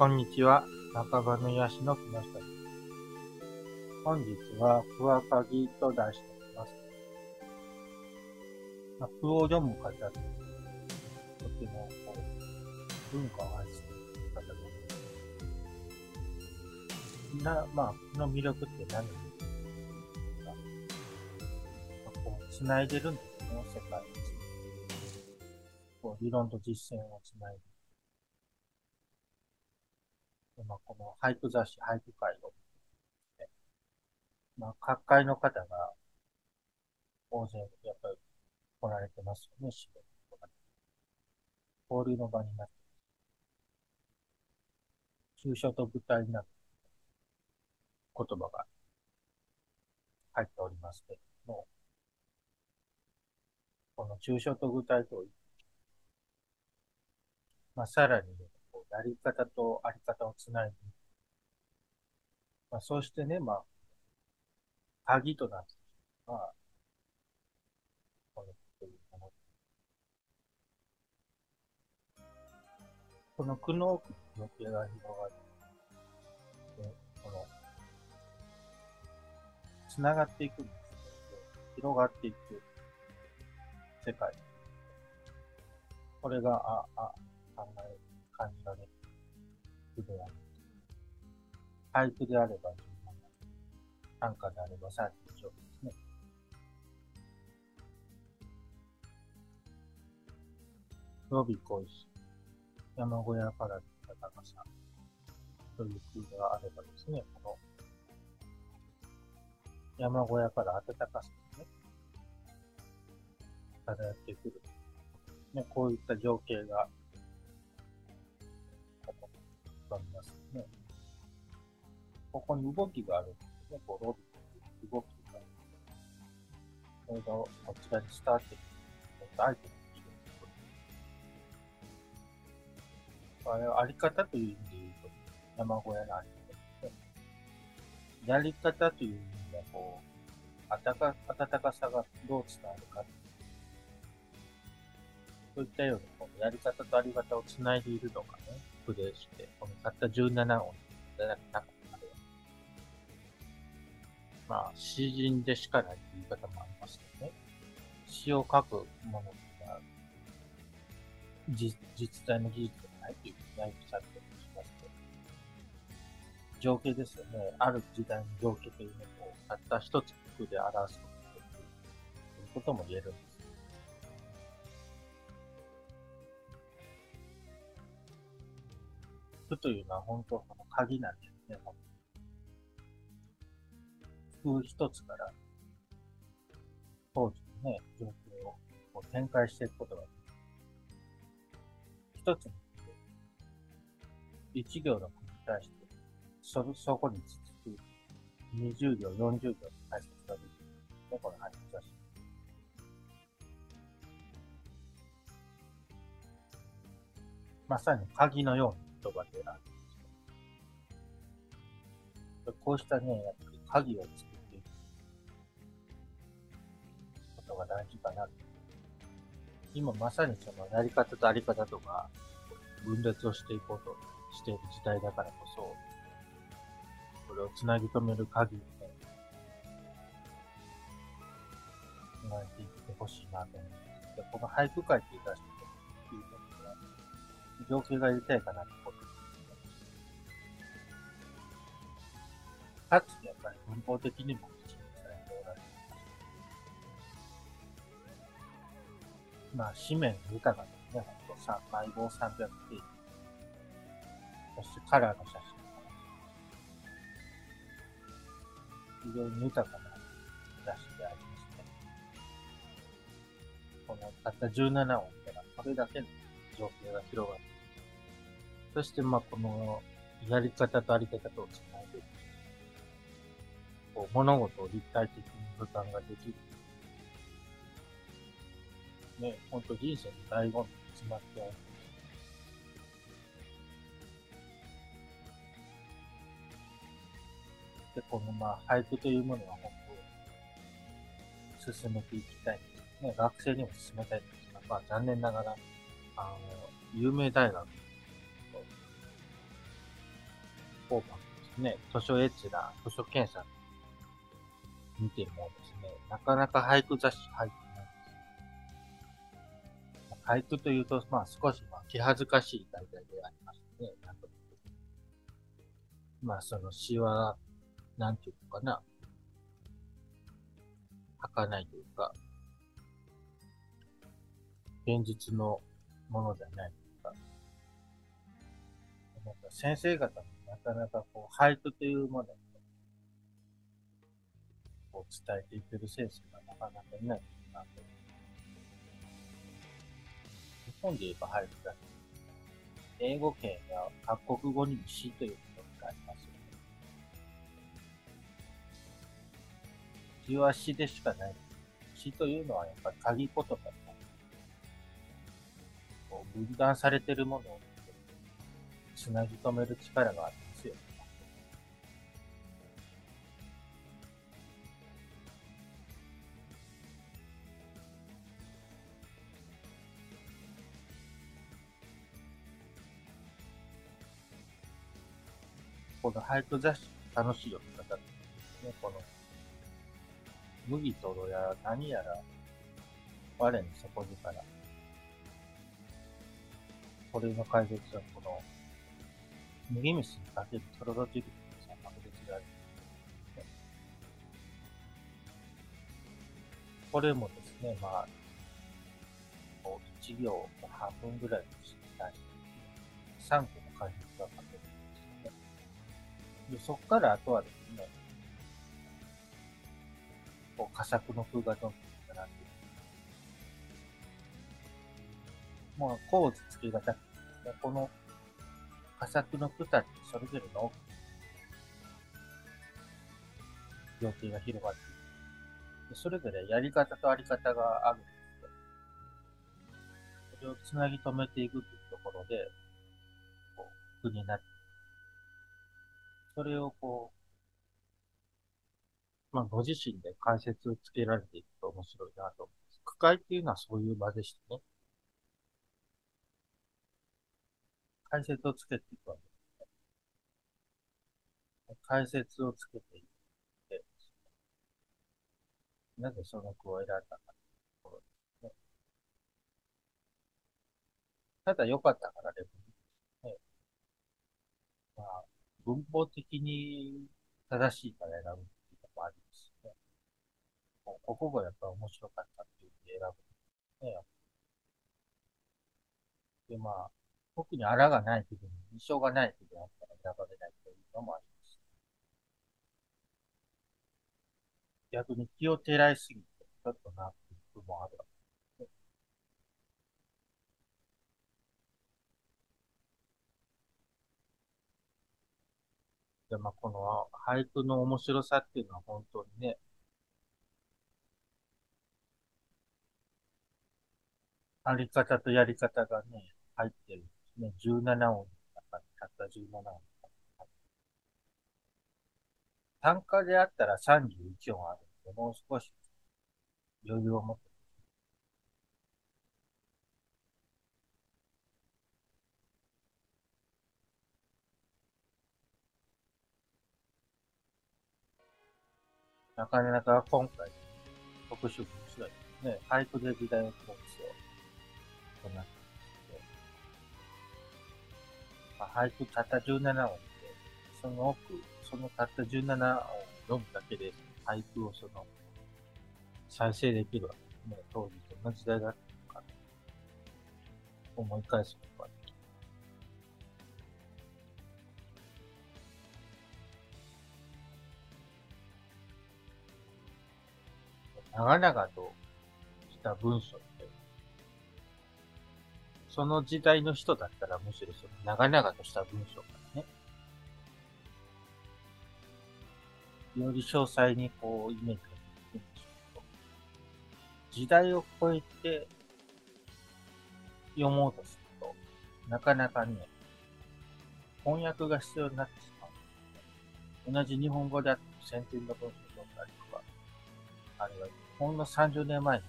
こんにちは。中場の癒しの木下です。本日は、ふわかぎと題しております。まあ、を読む方って、とても、こう、文化を愛する方が多い。な、まあ、句の魅力って何ですか、まあ、こう、繋いでるんですね、世界に。こう、理論と実践を繋いでまあ、この俳句雑誌、俳句会を、ね、まあ、各界の方が大勢やっぱり来られてますよね、仕事とか。交流の場になって抽象と具体になる言葉が入っておりますけれども、この抽象と具体と、まあ、さらに、やり方とあり方をつないで、まあ、そうしてね、まあ、鍵となってのは、このというもの。この苦悩の気が広がる。で、この、つながっていくんですけど、広がっていく世界。これが、あ、あ、考える。感じられるである。俳句であれば十分短歌であればさらに以上ですね。ロビ恋し、山小屋から出た高さという句があればですね、この山小屋から暖かさですね、漂ってくる。ね、こういった情景がかりますよね。ここに動きがあるんですね。こう、ロビー動きがある。これがこちらにスタートアイテムにあれはあり方という意味で言うと、山小屋のあり方ですね。やり方という意味では、こう、暖か暖かさがどう伝わるか。そういったように、このやり方とあり方をつないでいるのがね、プレイして、このたった17音いただく中で、まあ、詩人でしかないという言い方もありますけどね。詩を書くものが、実在の技術ではないというふうに内部されてしますけど、情景ですよね。ある時代の情景というのをたった一つ句で表すことができるということも言えるんです。くというのは本当その鍵なんですね。服一つから当時のね、状況をこう展開していくことができる。一つの一行の句に対して、そ、そこに続く20行、40行の解説ができる。ね、この話だし。まさに鍵のように言葉であるんですこうしたね、やっぱり鍵を作っていくことが大事かな。今まさにそのやり方とあり方とか分裂をしていこうとしている時代だからこそ、これをつなぎ止める鍵をね、つないでいってほしいなと思います。この俳句会って言い出していいと、情景が入れたいかなってことかつて、やっぱり文法的にもきちんとされておられ。まあ、紙面豊かですね、ほんとさ、毎号300ページ。そしてカラーの写真。非常に豊かな雑誌でありますね。このたった17音からこれだけの情景が広がる。そして、まあ、このやり方とあり方とつないで。こう、物事を立体的に俯瞰ができる。ね、ほんと人生の醍醐味に詰まってある。で、このまあ、俳句というものは本当、進めていきたい。ね、学生にも進めたいんですが、まあ残念ながら、あの、有名大学交番ですね、図書エッチな図書検査見てもですね、なかなか俳句雑誌入ってないです。俳句というと、まあ少しまあ気恥ずかしい題材でありますね。まあその詩は、なんていうのかな、儚いというか、現実のものではないというか、なんか先生方もなかなかこう俳句というものを伝えていける先生がなかなかいないなと。日本で言えば俳句だ英語圏や各国語にも詩ということがありますよね。詩は詩でしかない。詩というのはやっぱり鍵言葉。こう分断されているものをつなぎ止める力がありますよ。この俳句雑誌楽しい読み方ですね。この、麦とろや何やら、我に底力。これの解説はこの、麦飯にかけるとろろ汁のさ、確率がある、これもですね、まあ、こう1行半分ぐらいにしたい。3個の解説が書けるん。ですよね、そこからあとはですね、こう、佳作の風がどんどん並んでいく。もう、構図付けがたくてですね、この佳作の句たちそれぞれの情景が広がっている。それぞれやり方とあり方があるんですけど、それをつなぎ止めていくというところで、こう、句になってそれをこう、まあ、ご自身で解説をつけられていくと面白いなと思います。区会っていうのはそういう場でしてね。解説をつけていくわけですね。解説をつけていって、なぜその句を選んだかというところですね。ただ良かったからでもいいですね。まあ文法的に正しいから選ぶっていうのもありますね。ここがやっぱ面白かったっていうふうに選ぶんですね。で、まあ、特にあらがない時に、印象がない時にあったら選ばれないというのもあります。逆に気を照らいすぎて、ちょっとなっていう部もあるわで、まあ、この俳句の面白さっていうのは本当にね、あり方とやり方がね、入ってるね。17音の中にたった17音。単価であったら31音あるので、もう少し余裕を持ってなかなか今回、特集面白いですね。俳句で時代を通すようとなってまあ、俳句たった17音で、その奥、そのたった17音を読むだけで、俳句をその、再生できるわけですね。当時どんな時代だったのか、思い返すことができる。長々とした文章、その時代の人だったらむしろその長々とした文章からね、より詳細にこうイメージができるんでしょうけど、時代を超えて読もうとすると、なかなかね、翻訳が必要になってしまう。同じ日本語であっても先天の文章を読んだりとか、あるいはほんの30年前に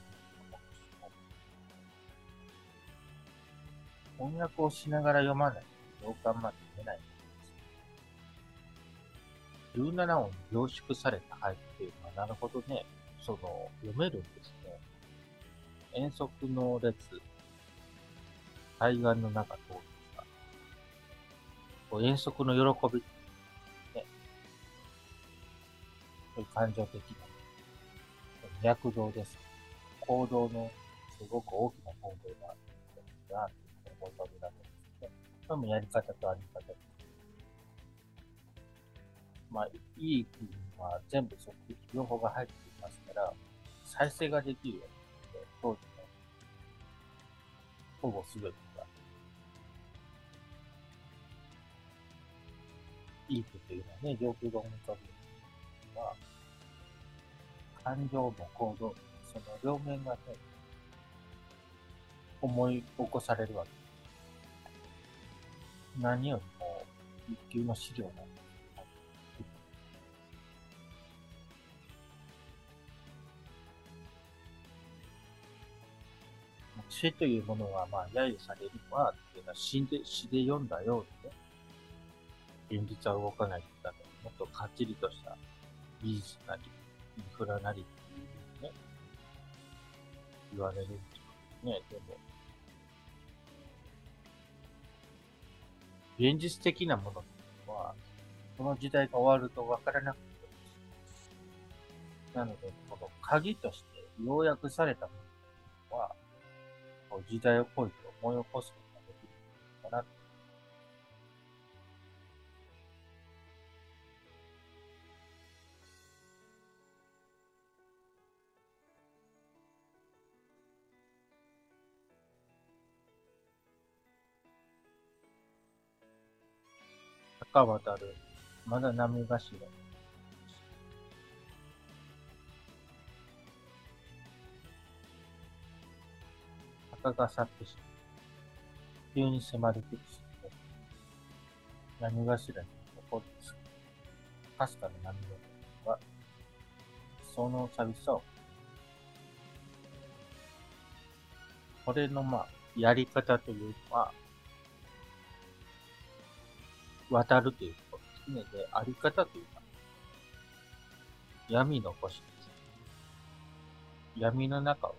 翻訳をしながら読まない。と同感まで読めない。んです。17音凝縮された俳句っていうのは、なるほどね、その、読めるんですね。遠足の列、対岸の中通るとか、こう遠足の喜び、ね、そういう感情的な、脈動です。行動のすごく大きな行動があるな、と思い浮かべられるんですね。それもやり方とあり方です。まあ、いい部分は全部そっち、両方が入っていますから、再生ができるようになって、当時のほぼ全てが、いい句というのはね、状況が思い浮かぶのは、感情も行動も、その両面がね、思い起こされるわけです。何よりも、一級の資料なんです。詩というものは、まあ、揶揄されるのは、っていうのは詩で、詩で読んだようにね、現実は動かないだと、もっとかっちりとした技術なり、インフラなりっていうね、言われるんですね。でも、現実的なものっていうのは、この時代が終わると分からなくて、なので、この鍵として要約されたものは、時代を超えて思い起こす坂渡る、まだ波頭。鷹が去ってしまう。急に迫るてきし波頭に残るかすかな波のは、その寂しさを、これのまあ、やり方というのは、渡るということですね。で、あり方というか、闇の星です。ね闇の中を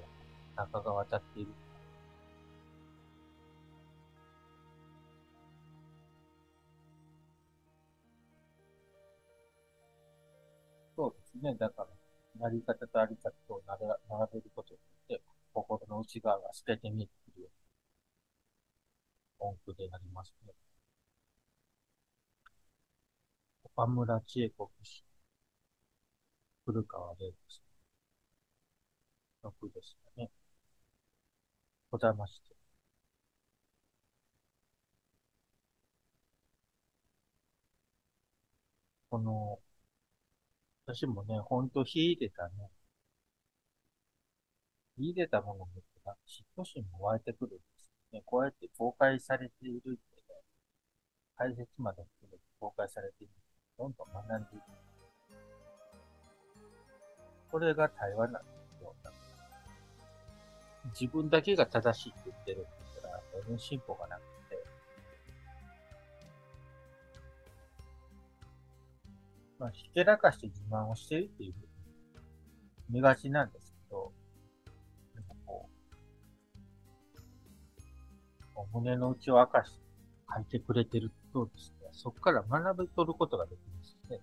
中が渡っているそうですね。だから、なり方とあり方を並べることによって、心の内側が透けて見えてくるような音符でなりますね。岡村千恵子氏、古川玲です。の句ですよね。ございまして。この私もね、ほんと秀でたね、秀でたものを見て、嫉妬心も湧いてくるんですね。こうやって公開されているってね、解説まで含めて公開されている。どんどん学んでいく。これが対話なんですよ。自分だけが正しいって言ってるんだったら、全然進歩がなくてまあ、ひけらかして自慢をしてるっていうふうに見がちなんですけど、でもこう、胸の内を明かして書いてくれてるとですね、そこから学び取ることができますね。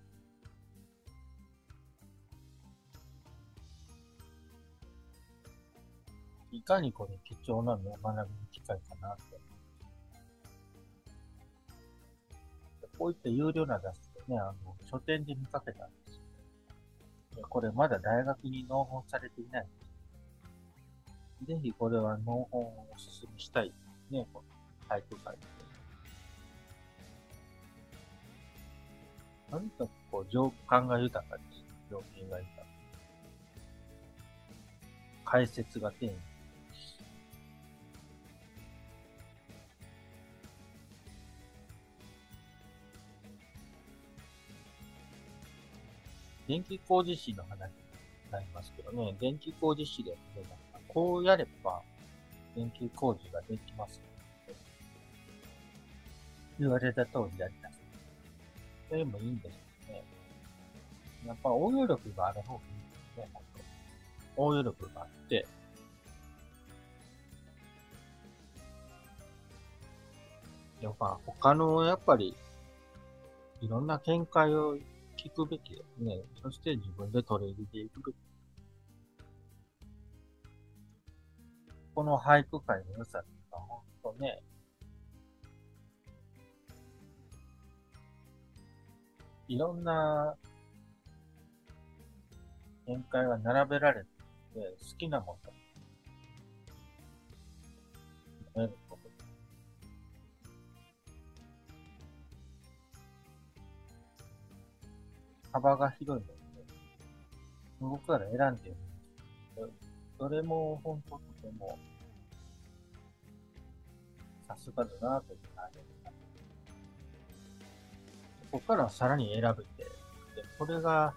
いかにこれ貴重なの学びの機会かなって。こういった有料な雑誌でね、あの、書店で見かけたんですよ。これまだ大学に納本されていないんです。ぜひこれは納本をお勧めしたいですね、この俳句会で。とこう、情感が豊かです。情景が豊か。解説が丁寧電気工事士の話になりますけどね、電気工事士で、こうやれば、電気工事ができます言われた通りやりなさい。それもいいんですけどね。やっぱ応用力がある方がいいですね、本当応用力があって、やっぱ他のやっぱりいろんな見解を聞くべきですね。そして自分で取り入れていくべき。この俳句界の良さっていうのは本当ね、いろんな見解が並べられて好きなもの幅が広いので、僕から選んでるんですけど、それも本当とても、さすがだなという感じでここからさらに選べて、で、これが、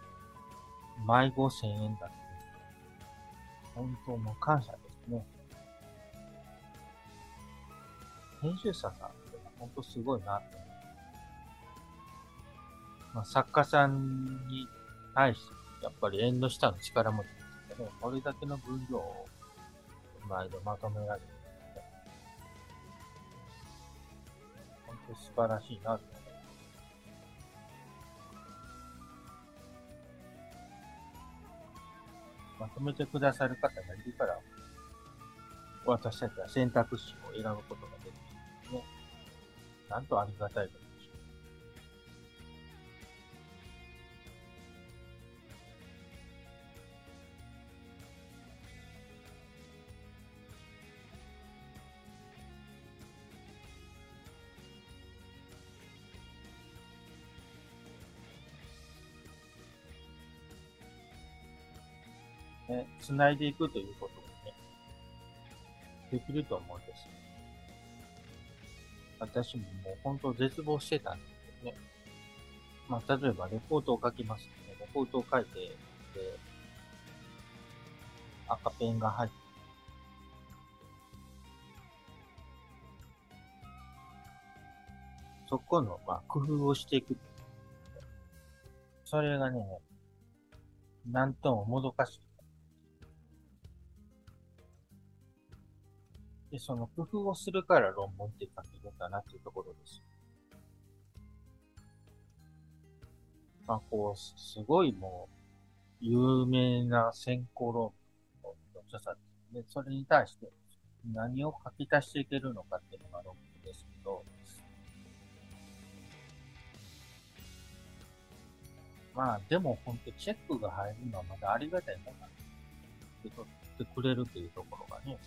毎5000円だって。本当もう感謝ですね。編集者さんって本当すごいなってまあ、作家さんに対して、やっぱり縁の下の力持ちですけど、これだけの分量を、毎度まとめられるので、本当素晴らしいなと思ま。とめてくださる方がいるから、私たちは選択肢を選ぶことができるんですね。なんとありがたいことね、繋いでいくということもね、できると思うんです。私ももう本当絶望してたんですけどね。まあ、例えばレポートを書きますね。レポートを書いて、で、赤ペンが入って、そこの、まあ、工夫をしていく。それがね、なんとももどかしい。で、その工夫をするから論文って書けるんだなっていうところです。まあ、こう、すごいもう、有名な先行論文の著者で、それに対して何を書き足していけるのかっていうのが論文ですけど、まあ、でも本当チェックが入るのはまだありがたいものなんで、取ってくれるというところがね、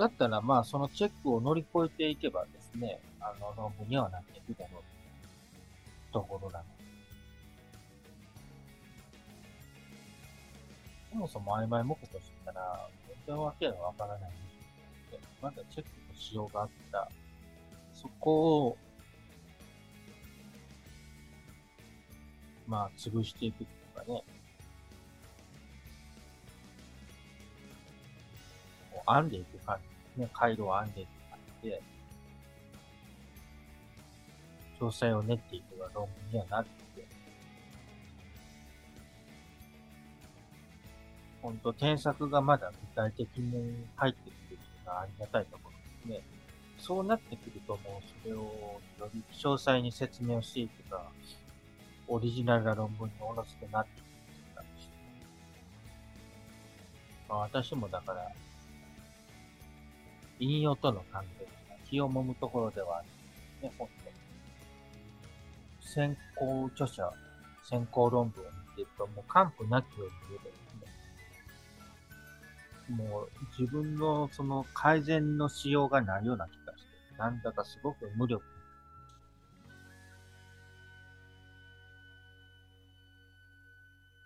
だったら、まあ、そのチェックを乗り越えていけばですね、あの、論文にはなっていくだろうところなので。そもそも曖昧目としたら、全然わけがわからないんで、まだチェックのしようがあった。そこを、まあ、潰していくというかね、編んでいく感じですね。回路を編んでいく感じで、詳細を練っていくが論文にはなってて、ほんと添削がまだ具体的に入ってくるのがありがたいところですね。そうなってくるともうそれをより詳細に説明をしていくか、オリジナルな論文におろすとなってくる感じ。まあ私もだから引用との関係が気をもむところではあるんですね、本当に。先行著者、先行論文を見てると、もう完膚なきを言えばですね、もう自分のその改善のしようがないような気がして、なんだかすごく無力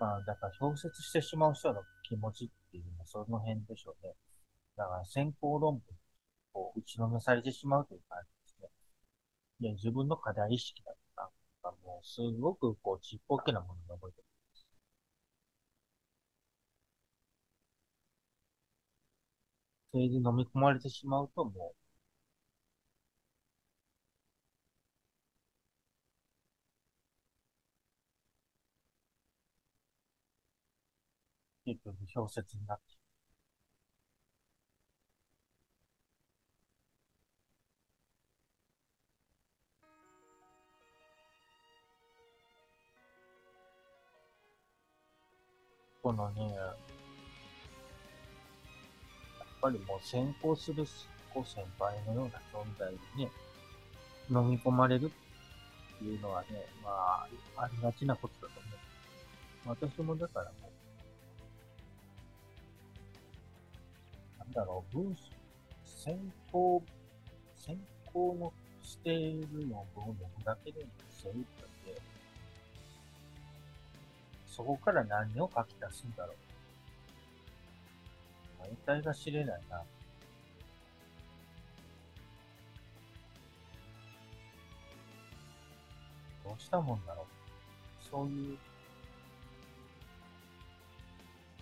まあ、だから表説してしまう人の気持ちっていうのはその辺でしょうね。だから先行論文こう、打ちのめされてしまうという感じですね。で、自分の課題意識だとか、もう、すごく、こう、ちっぽけなものが覚えてる。それで飲み込まれてしまうと、もう、結局表説になってこのね、やっぱりもう先行する先輩のような存在にね、飲み込まれるっていうのはね、まあ、ありがちなことだと思う。私もだからもう、なんだろう、文章、先行、先行のしているのを読むだけでも精一杯、そこから何を書き出すんだろう。大体が知れないな。どうしたもんだろう。そういう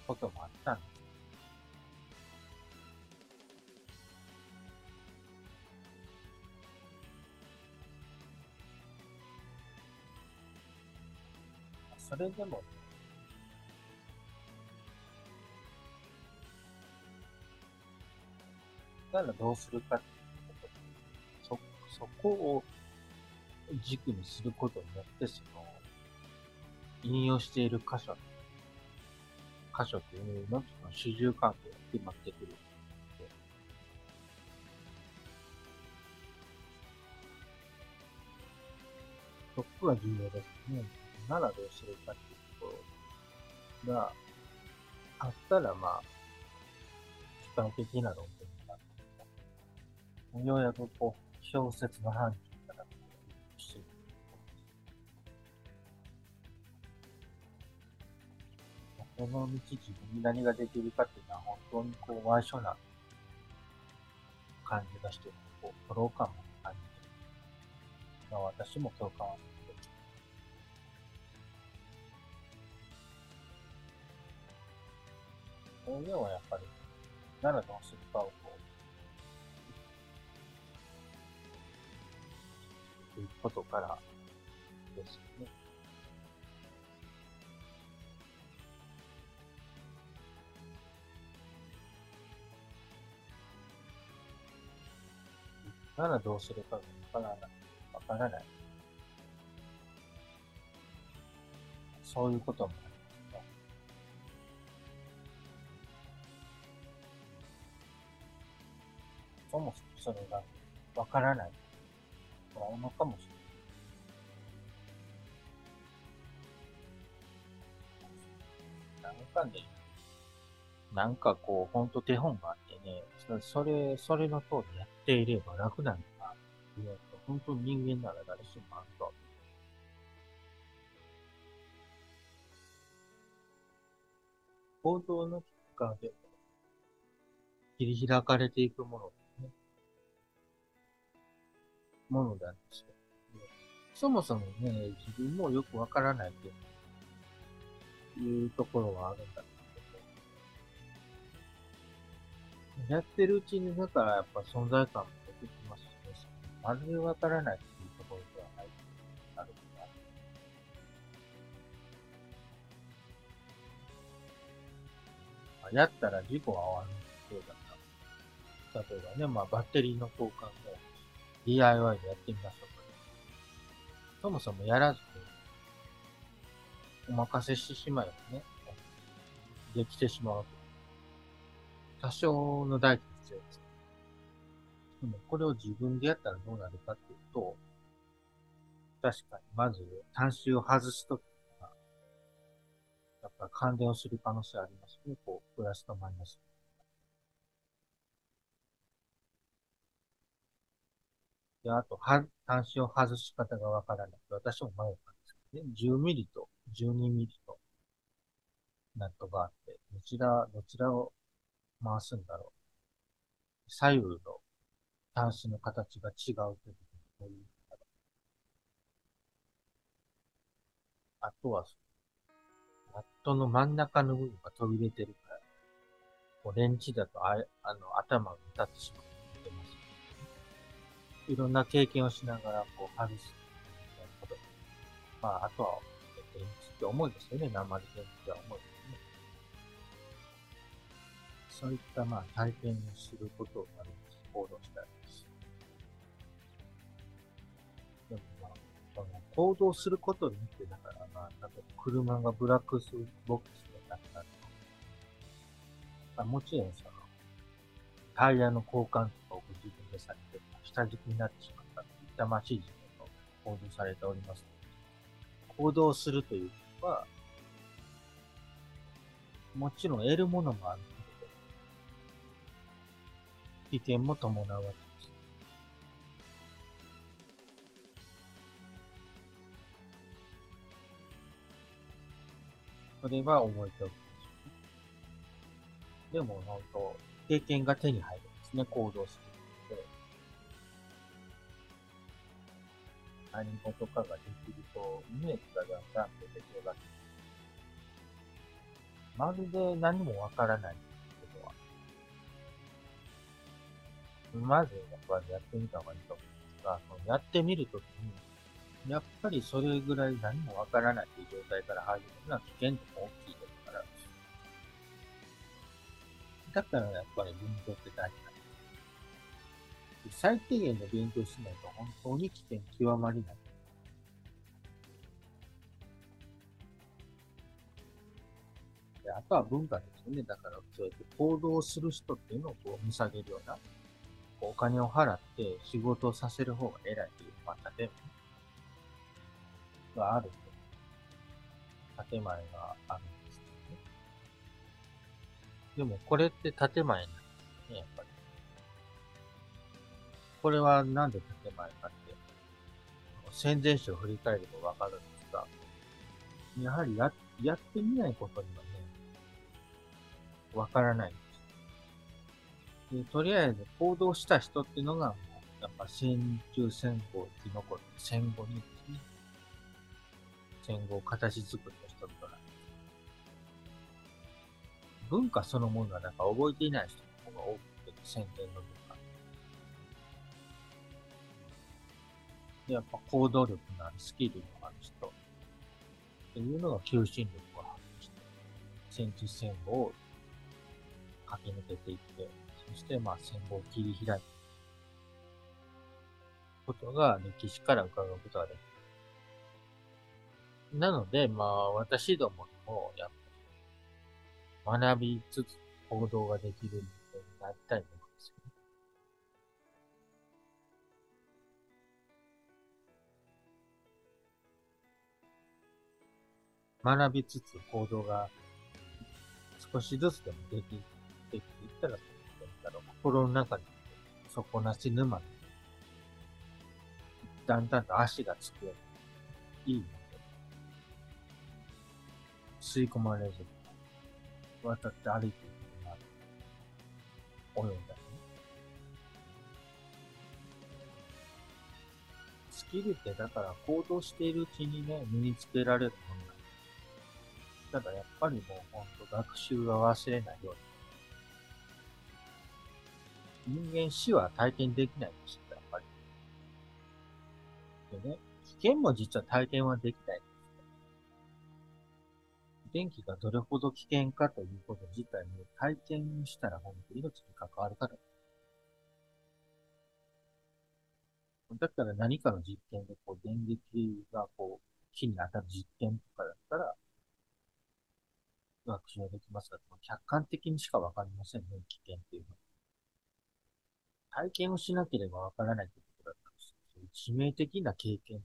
こともあったんです。それでもならどうするかっていうことそ、そこを軸にすることによって、その、引用している箇所、箇所っていうのその主従関係が決まってくる。そこが重要ですね。ならどうするかっていうところがあったら、まあ、主観的な論文ようやくこう、小説の範疇からしてこの道自分に何ができるかっていうのは本当にこう、歪所な感じがして、こう、孤老感も感じてまあ私も共感は。そういうのはやっぱり、ならどうするかをということからですよね。ならどうするかがわからない。わからない。そういうこともありますね。そもそもそれがわからないものかもしれない。なんかね、なんかこう、ほんと手本があってね、それ、それの通りやっていれば楽なんだなっていうと、本当人間なら誰しもあると。行動のきっかけで切り開かれていくものものなんですよ。そもそもね、自分もよくわからないというところはあるんだけど、やってるうちに、だからやっぱ存在感も出てきますしね、まるでわからないっていうところではないなるほど。やったら事故は終わるそうだった。例えばね、まあバッテリーの交換も DIY でやってみましょうか。そもそもやらずに、お任せしてしまえばね、できてしまうと。多少の代金必要です。でも、これを自分でやったらどうなるかっていうと、確かに、まず、端子を外すときは、やっぱ感電をする可能性ありますね。こう、プラスとマイナス。で、あと、は、端子を外し方がわからない。私も迷ったんですけどね。10ミリと12ミリと、ナットがあって、どちら、どちらを回すんだろう。左右の端子の形が違うというこういう。あとは、ナットの真ん中の部分が飛び出てるから、こうレンチだとああの頭が立ってしまう。いろんな経験をしながら、こう、外す。なるほど。まあ、あとは、電池って重いですよね。鉛電池は重いですね。そういったまあ体験をすることをある行動したいです。でもまあ、その行動することによって、だからまあ、例えば車がブラックボックスでなくなると。もちろんその、タイヤの交換とかをご自分でされてる、下敷きになってしまった痛ましい事件を報道されております行動するということは、もちろん得るものもあるけど、危険も伴うわけです。それは覚えておくでしょうね。でも、本当経験が手に入るんですね、行動する。何事かができると、イメージがだんだん出来上がってまるで何もわからないことは、まずやっぱりやってみた方がいいと思うんですが、そのやってみるときに、やっぱりそれぐらい何もわからないという状態から入るのは危険度も大きいですから、だからやっぱり勉強って大事です。最低限の勉強しないと本当に危険極まりない。であとは文化ですよね。だから、そうやって行動する人っていうのをこう見下げるような、お金を払って仕事をさせる方が偉いという、まあ、建前があると。建前があるんですけどね。でも、これって建前なこれはなんで建前かって、戦前史を振り返ればわかるんですが、やはりや、やってみないことにはね、わからないんです。でとりあえず行動した人っていうのが、やっぱ戦中戦後生き残る戦後にですね、戦後形作った人々なんです。文化そのものはなんか覚えていない人の方が多くて、戦前の文化。やっぱ行動力のあるスキルのある人っていうのが求心力を発揮して、戦時戦後を駆け抜けていって、そしてまあ戦後を切り開いてことが歴史から伺うことができる。なので、まあ私どももやっぱり学びつつ行動ができる人間になりたい学びつつ行動が少しずつでもできできていったら、心の中に底なし沼に、だんだんと足がつくように、いいの、吸い込まれずに、渡って歩いていくようなる。泳いだりね。スキルってだから行動しているうちにね、身につけられるものただやっぱりもうほんと学習は忘れないように。人間死は体験できないんですよ、やっぱり。でね、危険も実は体験はできないんです。電気がどれほど危険かということ自体も体験したら本当に命に関わるから。だったら何かの実験でこう電撃がこう木に当たる実験とかだったら、学習ができますが、客観的にしかわかりませんね、危険っていうのは。体験をしなければわからないということだったんですそういう致命的な経験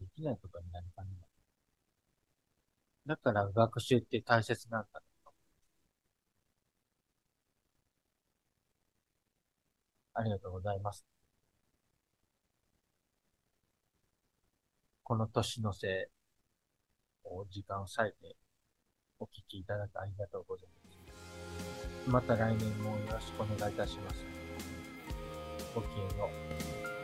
できないことになりかねない。だから学習って大切なんだと。ありがとうございます。この年の瀬を時間を割いてお聞きいただきありがとうございます。また来年もよろしくお願いいたします。ごきげんよう。